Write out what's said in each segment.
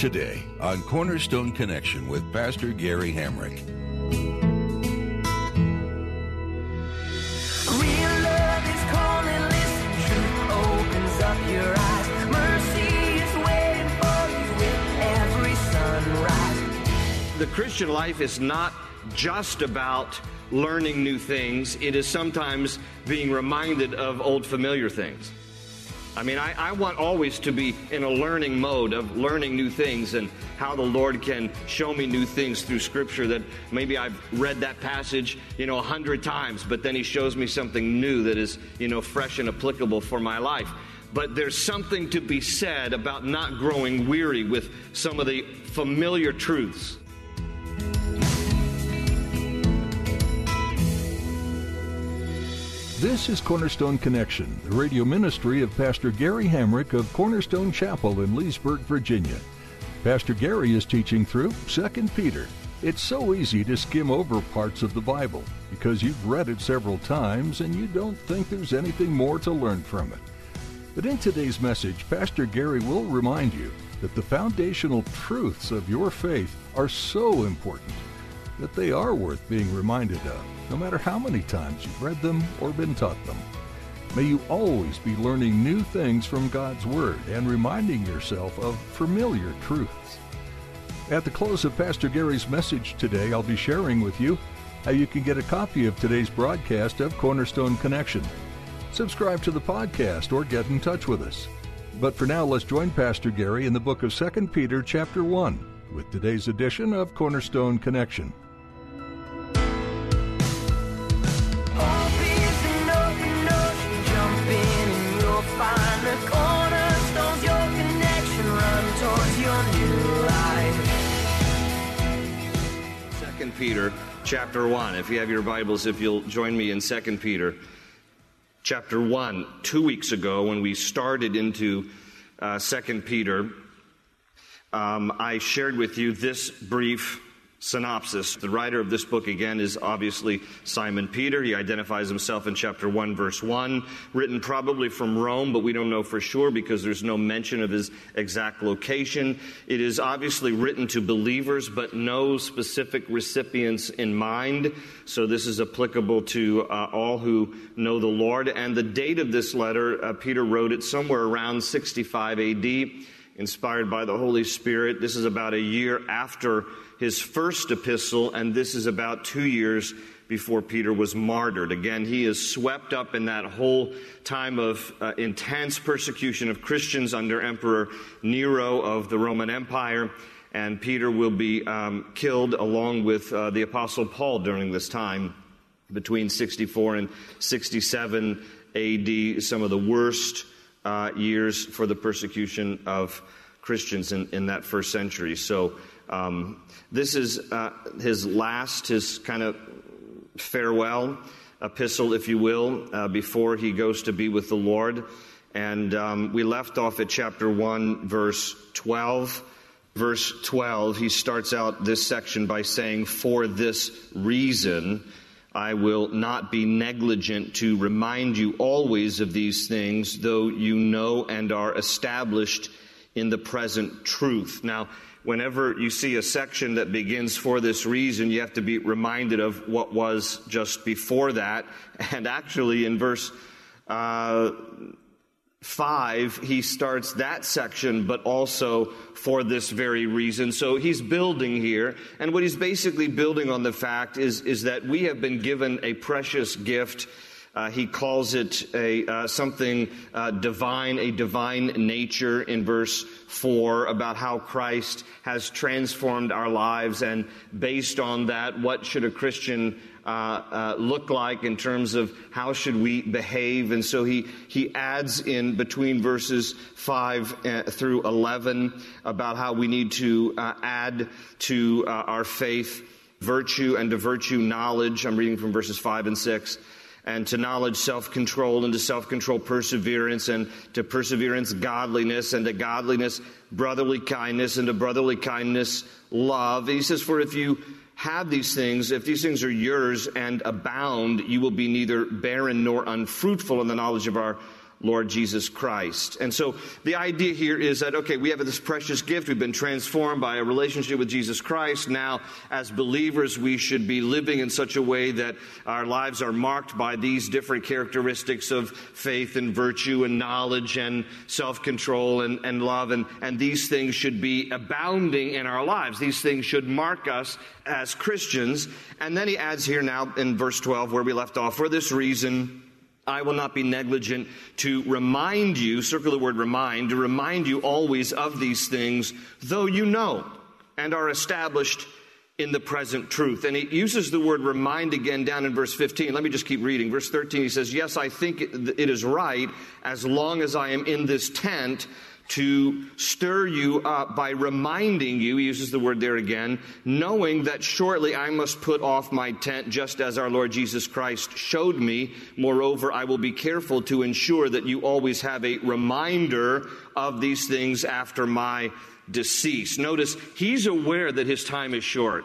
Today on Cornerstone Connection with Pastor Gary Hamrick. Real love is calling, listen, truth opens up your eyes. Mercy is waiting for you with every sunrise. The Christian life is not just about learning new things, it is sometimes being reminded of old familiar things. I mean, I, I, want always to be in a learning mode of learning new things and how the Lord can show me new things through Scripture that maybe I've read that passage, you know, a hundred times, but then He shows me something new that is, you know, fresh and applicable for my life. But there's something to be said about not growing weary with some of the familiar truths. This is Cornerstone Connection, the radio ministry of Pastor Gary Hamrick of Cornerstone Chapel in Leesburg, Virginia. Pastor Gary is teaching through 2 Peter. It's so easy to skim over parts of the Bible because you've read it several times and you don't think there's anything more to learn from it. But in today's message, Pastor Gary will remind you that the foundational truths of your faith are so important that they are worth being reminded of, no matter how many times you've read them or been taught them. May you always be learning new things from God's Word and reminding yourself of familiar truths. At the close of Pastor Gary's message today, I'll be sharing with you how you can get a copy of today's broadcast of Cornerstone Connection. Subscribe to the podcast or get in touch with us. But for now, let's join Pastor Gary in the book of 2 Peter chapter 1 with today's edition of Cornerstone Connection. Peter chapter 1. If you have your Bibles, if you'll join me in 2 Peter chapter 1. Two weeks ago, when we started into uh, 2 Peter, um, I shared with you this brief synopsis. The writer of this book, again, is obviously Simon Peter. He identifies himself in chapter 1, verse 1, written probably from Rome, but we don't know for sure because there's no mention of his exact location. It is obviously written to believers, but no specific recipients in mind. So this is applicable to uh, all who know the Lord. And the date of this letter, uh, Peter wrote it somewhere around 65 AD, inspired by the Holy Spirit. This is about a year after his first epistle, and this is about two years before Peter was martyred. Again, he is swept up in that whole time of uh, intense persecution of Christians under Emperor Nero of the Roman Empire. And Peter will be um, killed along with uh, the Apostle Paul during this time between 64 and 67 AD, some of the worst uh, years for the persecution of Christians in, in that first century. So, um, this is uh, his last, his kind of farewell epistle, if you will, uh, before he goes to be with the Lord. And um, we left off at chapter 1, verse 12. Verse 12, he starts out this section by saying, For this reason, I will not be negligent to remind you always of these things, though you know and are established in the present truth. Now, whenever you see a section that begins for this reason, you have to be reminded of what was just before that. And actually, in verse uh, 5, he starts that section, but also for this very reason. So he's building here. And what he's basically building on the fact is, is that we have been given a precious gift uh, he calls it a uh, something uh, divine, a divine nature in verse four about how Christ has transformed our lives, and based on that, what should a Christian uh, uh, look like in terms of how should we behave. And so he, he adds in between verses 5 uh, through 11 about how we need to uh, add to uh, our faith virtue and to virtue knowledge. I'm reading from verses 5 and 6 and to knowledge self-control and to self-control perseverance and to perseverance godliness and to godliness brotherly kindness and to brotherly kindness love and he says for if you have these things. If these things are yours and abound you will be neither barren nor unfruitful in the knowledge of our Lord Jesus Christ. And so the idea here is that, okay, we have this precious gift. We've been transformed by a relationship with Jesus Christ. Now, as believers, we should be living in such a way that our lives are marked by these different characteristics of faith and virtue and knowledge and self-control and, and love. And, and these things should be abounding in our lives. These things should mark us as Christians. And then he adds here now in verse 12 where we left off, for this reason, I will not be negligent to remind you, circle the word remind, to remind you always of these things, though you know and are established in the present truth. And he uses the word remind again down in verse 15. Let me just keep reading. Verse 13, he says, Yes, I think it is right as long as I am in this tent to stir you up by reminding you, he uses the word there again, knowing that shortly I must put off my tent just as our Lord Jesus Christ showed me. Moreover, I will be careful to ensure that you always have a reminder of these things after my decease. Notice he's aware that his time is short.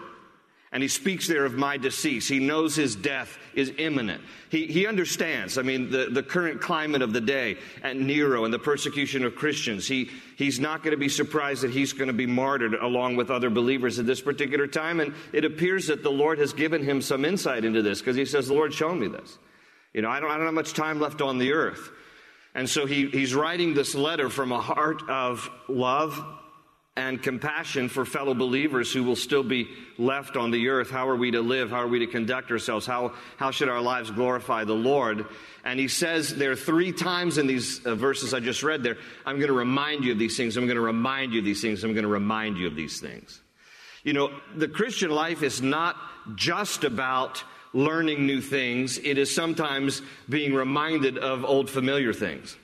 And he speaks there of my decease. He knows his death is imminent. He, he understands, I mean, the, the current climate of the day and Nero and the persecution of Christians. He, he's not going to be surprised that he's going to be martyred along with other believers at this particular time. And it appears that the Lord has given him some insight into this because he says, The Lord showed me this. You know, I don't, I don't have much time left on the earth. And so he, he's writing this letter from a heart of love and compassion for fellow believers who will still be left on the earth. How are we to live? How are we to conduct ourselves? How, how should our lives glorify the Lord? And he says there three times in these uh, verses I just read there, I'm going to remind you of these things. I'm going to remind you of these things. I'm going to remind you of these things. You know, the Christian life is not just about learning new things. It is sometimes being reminded of old familiar things.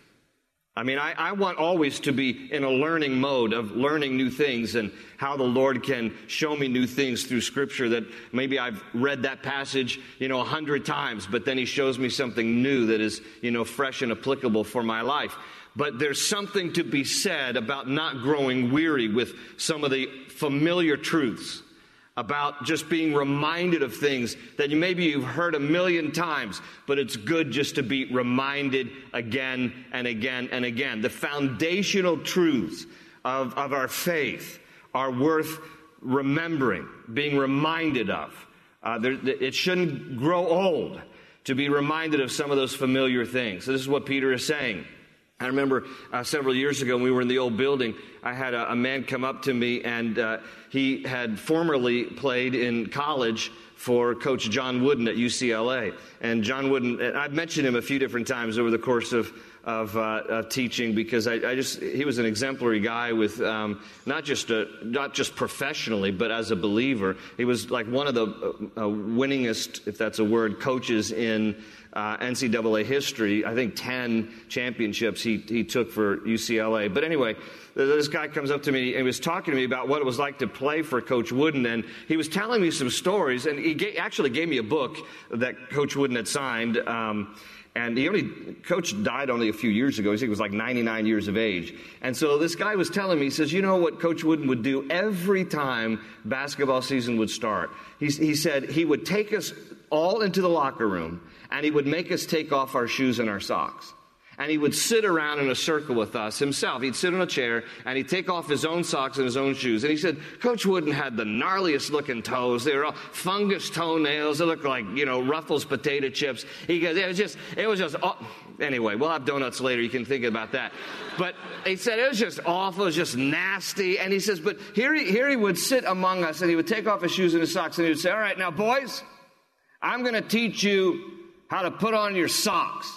I mean, I, I, want always to be in a learning mode of learning new things and how the Lord can show me new things through scripture that maybe I've read that passage, you know, a hundred times, but then he shows me something new that is, you know, fresh and applicable for my life. But there's something to be said about not growing weary with some of the familiar truths about just being reminded of things that maybe you've heard a million times, but it's good just to be reminded again and again and again. The foundational truths of, of our faith are worth remembering, being reminded of. Uh, there, it shouldn't grow old to be reminded of some of those familiar things. So this is what Peter is saying. I remember uh, several years ago when we were in the old building, I had a, a man come up to me and uh, he had formerly played in college for Coach John Wooden at UCLA. And John Wooden, I've mentioned him a few different times over the course of, of, uh, of teaching because I, I, just, he was an exemplary guy with um, not, just a, not just professionally, but as a believer. He was like one of the uh, uh winningest, if that's a word, coaches in uh, NCAA history. I think 10 championships he, he took for UCLA. But anyway, this guy comes up to me and he was talking to me about what it was like to play for Coach Wooden. And he was telling me some stories. And he ga- actually gave me a book that Coach Wooden had signed. Um, and he only, coach died only a few years ago. He was like 99 years of age. And so this guy was telling me, he says, you know what Coach Wooden would do every time basketball season would start? He, he said he would take us all into the locker room and he would make us take off our shoes and our socks and he would sit around in a circle with us himself. He'd sit on a chair and he'd take off his own socks and his own shoes. And he said, Coach Wooden had the gnarliest looking toes. They were all fungus toenails. They looked like, you know, Ruffles potato chips. He goes, it was just, it was just, anyway, we'll have donuts later. You can think about that. But he said it was just awful. It was just nasty. And he says, but here he, here he would sit among us and he would take off his shoes and his socks and he would say, all right, now boys, I'm going to teach you how to put on your socks.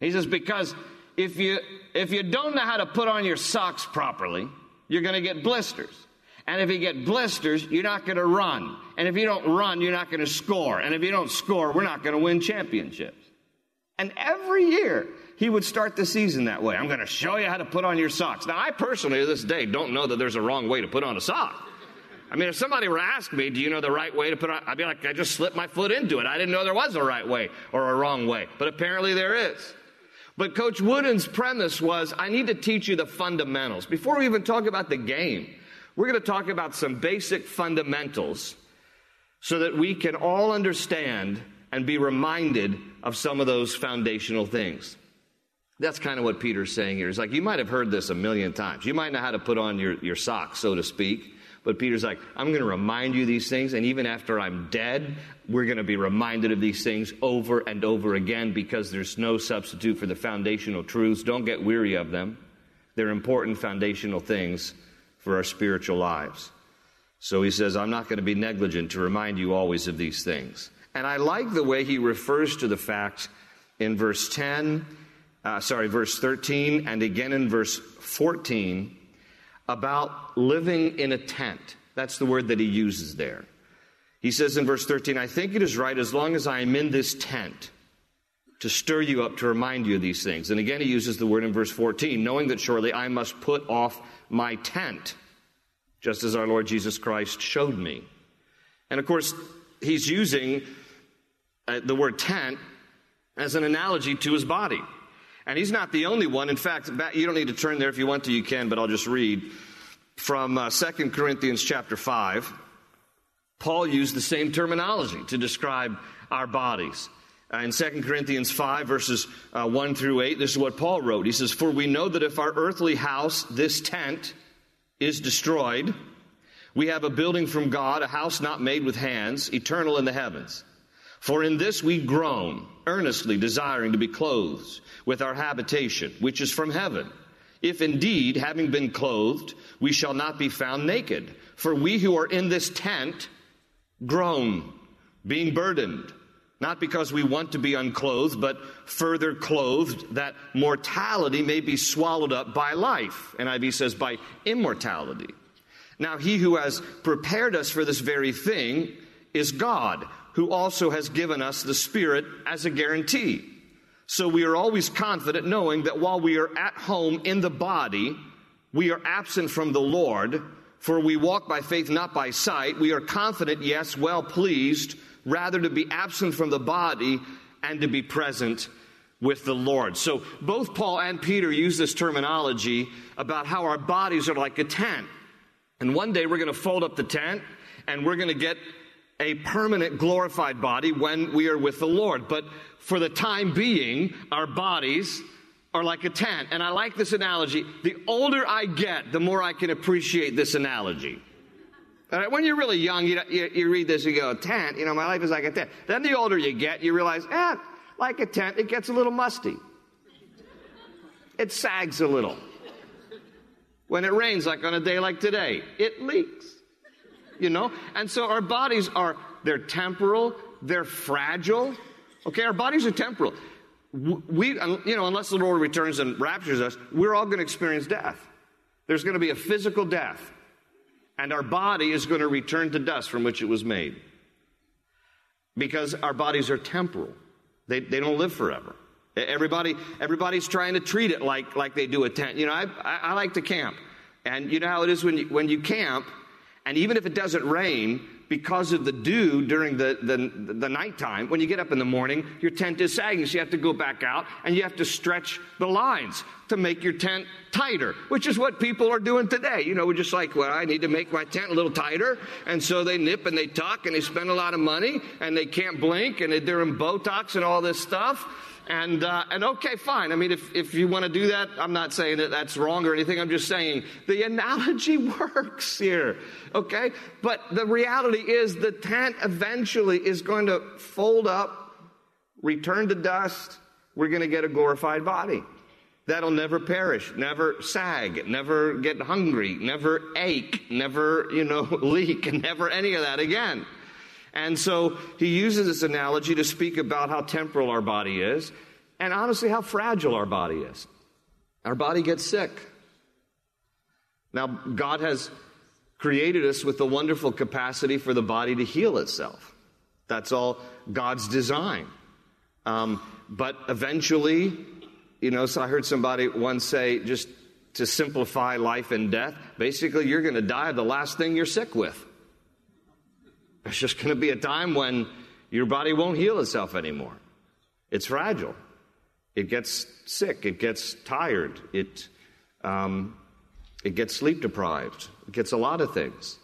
He says, because if you, if you don't know how to put on your socks properly, you're going to get blisters. And if you get blisters, you're not going to run. And if you don't run, you're not going to score. And if you don't score, we're not going to win championships. And every year, he would start the season that way. I'm going to show you how to put on your socks. Now, I personally, to this day, don't know that there's a wrong way to put on a sock. I mean, if somebody were to ask me, do you know the right way to put on, I'd be like, I just slipped my foot into it. I didn't know there was a right way or a wrong way. But apparently there is. But Coach Wooden's premise was, I need to teach you the fundamentals. Before we even talk about the game, we're going to talk about some basic fundamentals so that we can all understand and be reminded of some of those foundational things. That's kind of what Peter's saying here. He's like, you might have heard this a million times. You might know how to put on your, your socks, so to speak. But Peter's like, I'm going to remind you these things, and even after I'm dead, we're going to be reminded of these things over and over again because there's no substitute for the foundational truths. Don't get weary of them. They're important foundational things for our spiritual lives. So he says, I'm not going to be negligent to remind you always of these things. And I like the way he refers to the fact in verse 10, uh, sorry, verse 13, and again in verse 14 about living in a tent. That's the word that he uses there. He says in verse 13, I think it is right as long as I am in this tent to stir you up to remind you of these things. And again, he uses the word in verse 14, knowing that surely I must put off my tent, just as our Lord Jesus Christ showed me. And of course, he's using uh, the word tent as an analogy to his body. And he's not the only one. In fact, you don't need to turn there if you want to, you can, but I'll just read from uh, 2 Corinthians chapter 5. Paul used the same terminology to describe our bodies. Uh, in 2 Corinthians 5, verses uh, 1 through 8, this is what Paul wrote. He says, For we know that if our earthly house, this tent, is destroyed, we have a building from God, a house not made with hands, eternal in the heavens. For in this we groan, earnestly desiring to be clothed with our habitation, which is from heaven. If indeed, having been clothed, we shall not be found naked. For we who are in this tent groan, being burdened not because we want to be unclothed, but further clothed that mortality may be swallowed up by life. NIV says by immortality. Now, he who has prepared us for this very thing is God, who also has given us the Spirit as a guarantee. So we are always confident knowing that while we are at home in the body, we are absent from the Lord, for we walk by faith, not by sight. We are confident, yes, well pleased rather to be absent from the body and to be present with the Lord. So both Paul and Peter use this terminology about how our bodies are like a tent. And one day we're going to fold up the tent and we're going to get a permanent glorified body when we are with the Lord. But for the time being, our bodies are like a tent. And I like this analogy. The older I get, the more I can appreciate this analogy. Right, when you're really young, you, you, you, read this you go, tent, you know, my life is like a tent. Then the older you get, you realize, eh, like a tent, it gets a little musty. It sags a little. When it rains, like on a day like today, it leaks. You know? And so our bodies are, they're temporal, they're fragile. Okay, our bodies are temporal. We, you know, unless the Lord returns and raptures us, we're all going to experience death. There's going to be a physical death and our body is going to return to dust from which it was made. Because our bodies are temporal. They, they don't live forever. Everybody, everybody's trying to treat it like, like they do a tent. You know, I, I, I like to camp. And you know how it is when you, when you camp, and even if it doesn't rain, because of the dew during the, the, the nighttime, when you get up in the morning, your tent is sagging. So you have to go back out and you have to stretch the lines to make your tent tighter, which is what people are doing today. You know, we're just like, well, I need to make my tent a little tighter. And so they nip and they tuck and they spend a lot of money and they can't blink and they're doing Botox and all this stuff. And, uh, and okay, fine. I mean, if, if you want to do that, I'm not saying that that's wrong or anything. I'm just saying the analogy works here. Okay? But the reality is the tent eventually is going to fold up, return to dust. We're going to get a glorified body. That'll never perish, never sag, never get hungry, never ache, never, you know, leak, never any of that again. And so he uses this analogy to speak about how temporal our body is and honestly how fragile our body is. Our body gets sick. Now, God has created us with the wonderful capacity for the body to heal itself. That's all God's design. Um, but eventually, you know, so I heard somebody once say, just to simplify life and death, basically, you're going to die of the last thing you're sick with. There's just going to be a time when your body won't heal itself anymore. It's fragile. It gets sick. It gets tired. It, um, it gets sleep deprived. It gets a lot of things.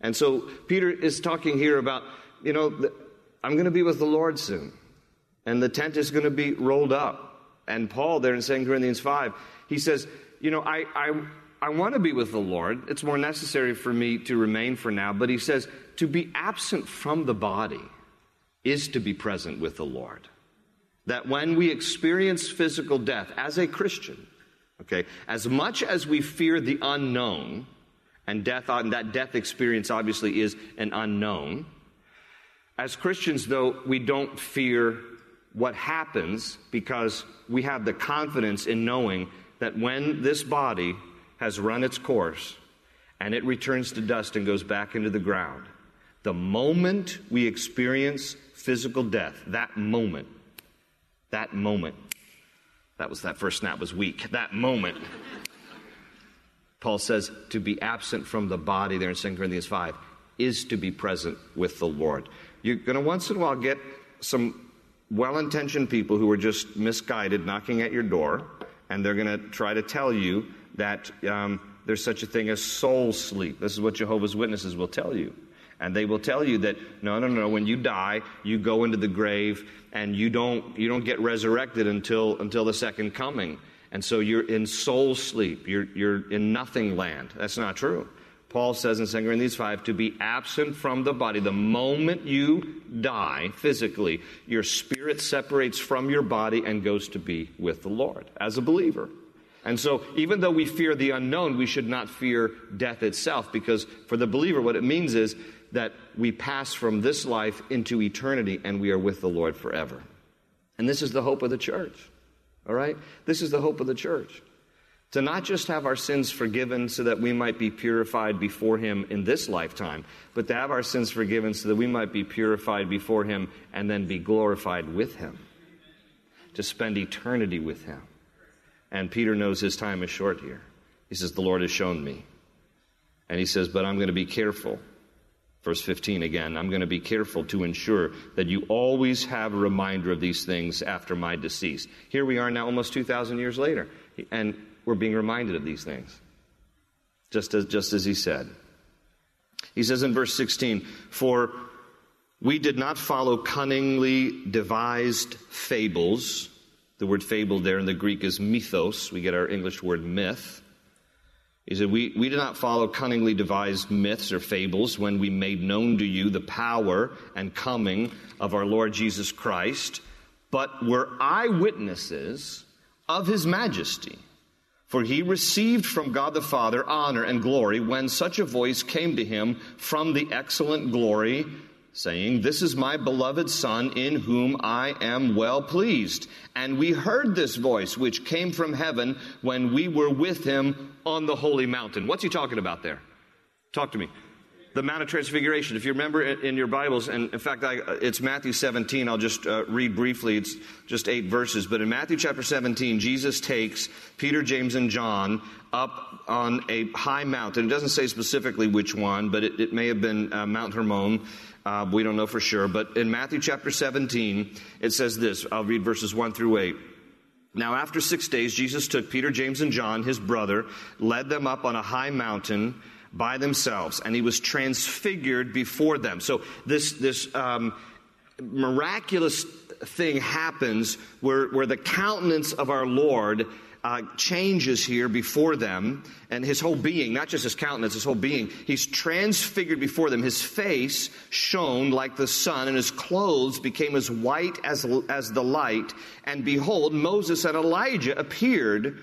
And so Peter is talking here about, you know, I'm going to be with the Lord soon. And the tent is going to be rolled up. And Paul, there in 2 Corinthians 5, he says, you know, I, I, I want to be with the Lord. It's more necessary for me to remain for now. But he says, to be absent from the body is to be present with the Lord. That when we experience physical death as a Christian, okay, as much as we fear the unknown, and death, and that death experience obviously is an unknown, as Christians, though, we don't fear what happens because we have the confidence in knowing that when this body has run its course and it returns to dust and goes back into the ground, the moment we experience physical death, that moment, that moment, that was that first snap was weak. That moment, Paul says to be absent from the body there in 2 Corinthians 5 is to be present with the Lord. You're going to once in a while get some well intentioned people who are just misguided knocking at your door, and they're going to try to tell you that um, there's such a thing as soul sleep. This is what Jehovah's Witnesses will tell you. And they will tell you that no, no, no. When you die, you go into the grave, and you don't you don't get resurrected until until the second coming. And so you're in soul sleep. You're you're in nothing land. That's not true. Paul says in 2 Corinthians 5 to be absent from the body. The moment you die physically, your spirit separates from your body and goes to be with the Lord as a believer. And so, even though we fear the unknown, we should not fear death itself because for the believer, what it means is that we pass from this life into eternity and we are with the Lord forever. And this is the hope of the church. All right? This is the hope of the church. To not just have our sins forgiven so that we might be purified before Him in this lifetime, but to have our sins forgiven so that we might be purified before Him and then be glorified with Him. To spend eternity with Him. And Peter knows his time is short here. He says, The Lord has shown me. And he says, But I'm going to be careful. Verse 15 again, I'm going to be careful to ensure that you always have a reminder of these things after my decease. Here we are now, almost 2,000 years later, and we're being reminded of these things, just as, just as he said. He says in verse 16, For we did not follow cunningly devised fables. The word fable there in the Greek is mythos. We get our English word myth. He said, we, we did not follow cunningly devised myths or fables when we made known to you the power and coming of our Lord Jesus Christ, but were eyewitnesses of his majesty. For he received from God the Father honor and glory when such a voice came to him from the excellent glory, saying, This is my beloved Son in whom I am well pleased. And we heard this voice which came from heaven when we were with him on the holy mountain. What's he talking about there? Talk to me. The Mount of Transfiguration. If you remember in your Bibles, and in fact, I, it's Matthew 17. I'll just uh, read briefly. It's just eight verses. But in Matthew chapter 17, Jesus takes Peter, James, and John up on a high mountain. It doesn't say specifically which one, but it, it may have been uh, Mount Hermon. Uh, we don't know for sure. But in Matthew chapter 17, it says this. I'll read verses 1 through 8. Now, after six days, Jesus took Peter, James, and John, his brother, led them up on a high mountain by themselves, and he was transfigured before them. So, this, this um, miraculous thing happens where, where the countenance of our Lord uh, changes here before them, and his whole being, not just his countenance, his whole being, he's transfigured before them. His face shone like the sun, and his clothes became as white as, as the light. And behold, Moses and Elijah appeared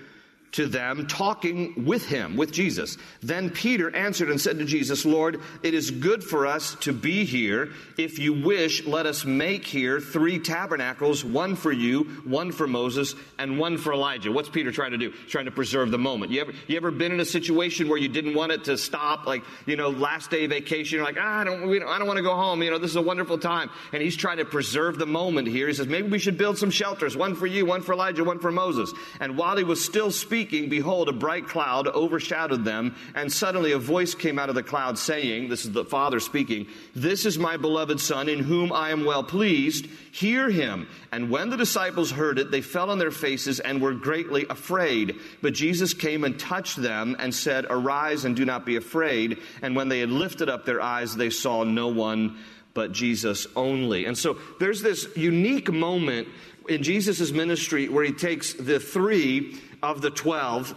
to them, talking with him, with Jesus. Then Peter answered and said to Jesus, Lord, it is good for us to be here. If you wish, let us make here three tabernacles, one for you, one for Moses, and one for Elijah. What's Peter trying to do? He's trying to preserve the moment. You ever, you ever been in a situation where you didn't want it to stop? Like, you know, last day vacation, you're like, ah, I don't, don't I don't want to go home. You know, this is a wonderful time. And he's trying to preserve the moment here. He says, maybe we should build some shelters, one for you, one for Elijah, one for Moses. And while he was still speaking, speaking, behold, a bright cloud overshadowed them, and suddenly a voice came out of the cloud saying, This is the Father speaking, This is my beloved Son, in whom I am well pleased. Hear him. And when the disciples heard it, they fell on their faces and were greatly afraid. But Jesus came and touched them and said, Arise and do not be afraid. And when they had lifted up their eyes, they saw no one but Jesus only. And so there's this unique moment in Jesus' ministry where he takes the three of the twelve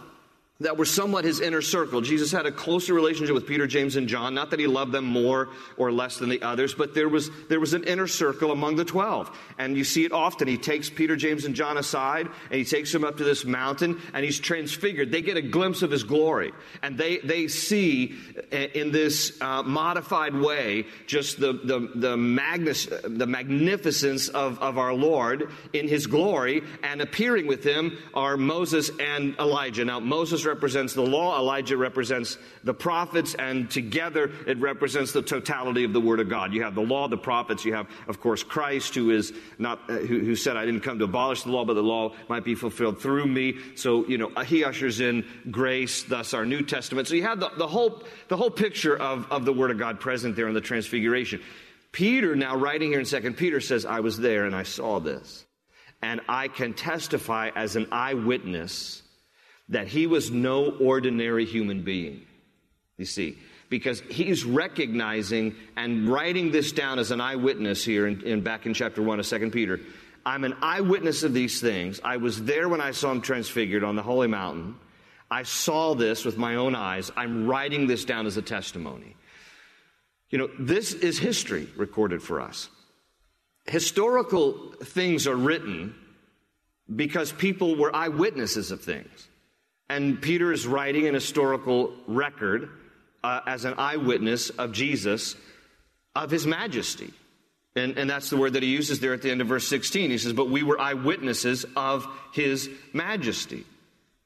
that were somewhat his inner circle. Jesus had a closer relationship with Peter, James, and John. Not that he loved them more or less than the others, but there was, there was an inner circle among the twelve. And you see it often. He takes Peter, James, and John aside, and he takes them up to this mountain, and he's transfigured. They get a glimpse of his glory. And they, they see in this uh, modified way just the, the, the, magnus, the magnificence of, of our Lord in his glory, and appearing with him are Moses and Elijah. Now, Moses represents the law, Elijah represents the prophets, and together it represents the totality of the Word of God. You have the law, the prophets, you have, of course, Christ, who is not, uh, who, who, said, I didn't come to abolish the law, but the law might be fulfilled through me. So, you know, he ushers in grace, thus our New Testament. So you have the, the whole, the whole picture of, of the Word of God present there in the Transfiguration. Peter, now writing here in 2 Peter, says, I was there and I saw this. And I can testify as an eyewitness that he was no ordinary human being. You see, because he's recognizing and writing this down as an eyewitness here in, in back in chapter 1 of 2 Peter. I'm an eyewitness of these things. I was there when I saw him transfigured on the holy mountain. I saw this with my own eyes. I'm writing this down as a testimony. You know, this is history recorded for us. Historical things are written because people were eyewitnesses of things. And Peter is writing an historical record uh, as an eyewitness of Jesus, of his majesty. And, and that's the word that he uses there at the end of verse 16. He says, But we were eyewitnesses of his majesty.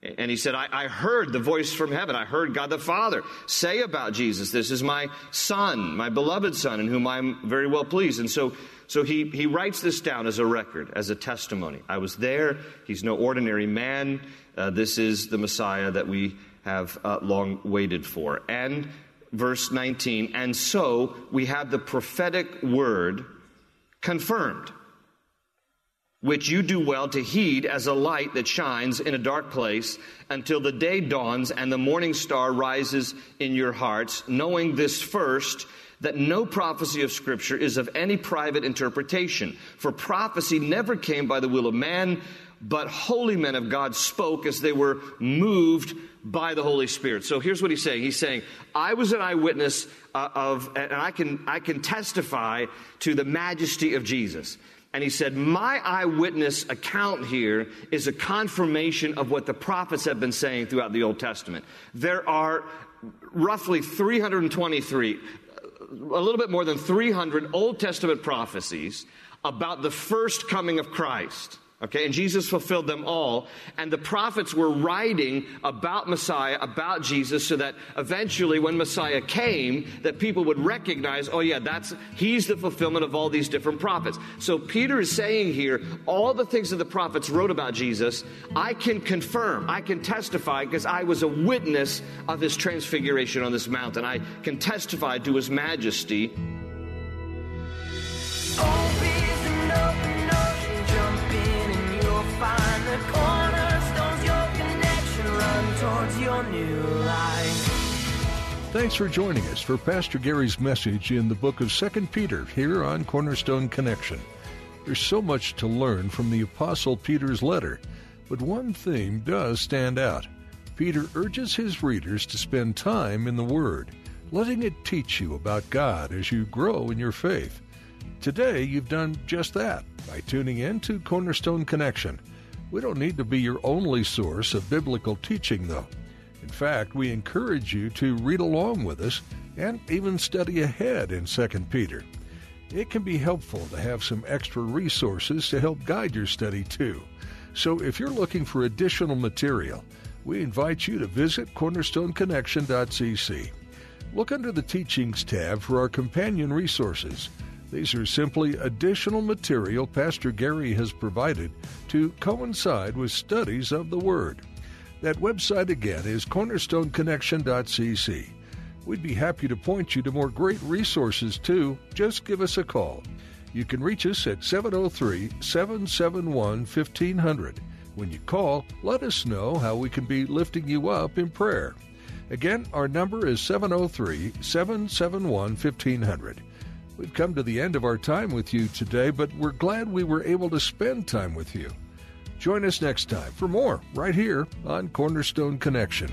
And he said, I, I, heard the voice from heaven. I heard God the Father say about Jesus, This is my son, my beloved son, in whom I'm very well pleased. And so, so he, he writes this down as a record, as a testimony. I was there. He's no ordinary man. Uh, this is the Messiah that we have uh, long waited for. And verse 19, and so we have the prophetic word confirmed, which you do well to heed as a light that shines in a dark place until the day dawns and the morning star rises in your hearts, knowing this first that no prophecy of Scripture is of any private interpretation. For prophecy never came by the will of man, but holy men of God spoke as they were moved by the Holy Spirit. So here's what he's saying. He's saying, I was an eyewitness uh, of, and I can, I can testify to the majesty of Jesus. And he said, My eyewitness account here is a confirmation of what the prophets have been saying throughout the Old Testament. There are roughly 323, uh, a little bit more than 300 Old Testament prophecies about the first coming of Christ. Okay, and Jesus fulfilled them all. And the prophets were writing about Messiah, about Jesus, so that eventually when Messiah came, that people would recognize, oh yeah, that's, he's the fulfillment of all these different prophets. So Peter is saying here, all the things that the prophets wrote about Jesus, I can confirm, I can testify, because I was a witness of his transfiguration on this mountain. I can testify to his majesty. Thanks for joining us for Pastor Gary's message in the book of 2 Peter here on Cornerstone Connection. There's so much to learn from the Apostle Peter's letter, but one theme does stand out. Peter urges his readers to spend time in the Word, letting it teach you about God as you grow in your faith. Today, you've done just that by tuning in to Cornerstone Connection. We don't need to be your only source of biblical teaching, though. In fact, we encourage you to read along with us and even study ahead in 2 Peter. It can be helpful to have some extra resources to help guide your study, too. So if you're looking for additional material, we invite you to visit cornerstoneconnection.cc. Look under the Teachings tab for our companion resources. These are simply additional material Pastor Gary has provided to coincide with studies of the Word. That website again is cornerstoneconnection.cc. We'd be happy to point you to more great resources too. Just give us a call. You can reach us at 703 771 1500. When you call, let us know how we can be lifting you up in prayer. Again, our number is 703 771 1500. We've come to the end of our time with you today, but we're glad we were able to spend time with you. Join us next time for more right here on Cornerstone Connection.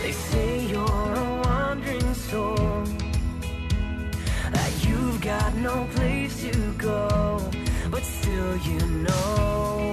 They say you're a wandering soul, that you've got no place to go, but still you know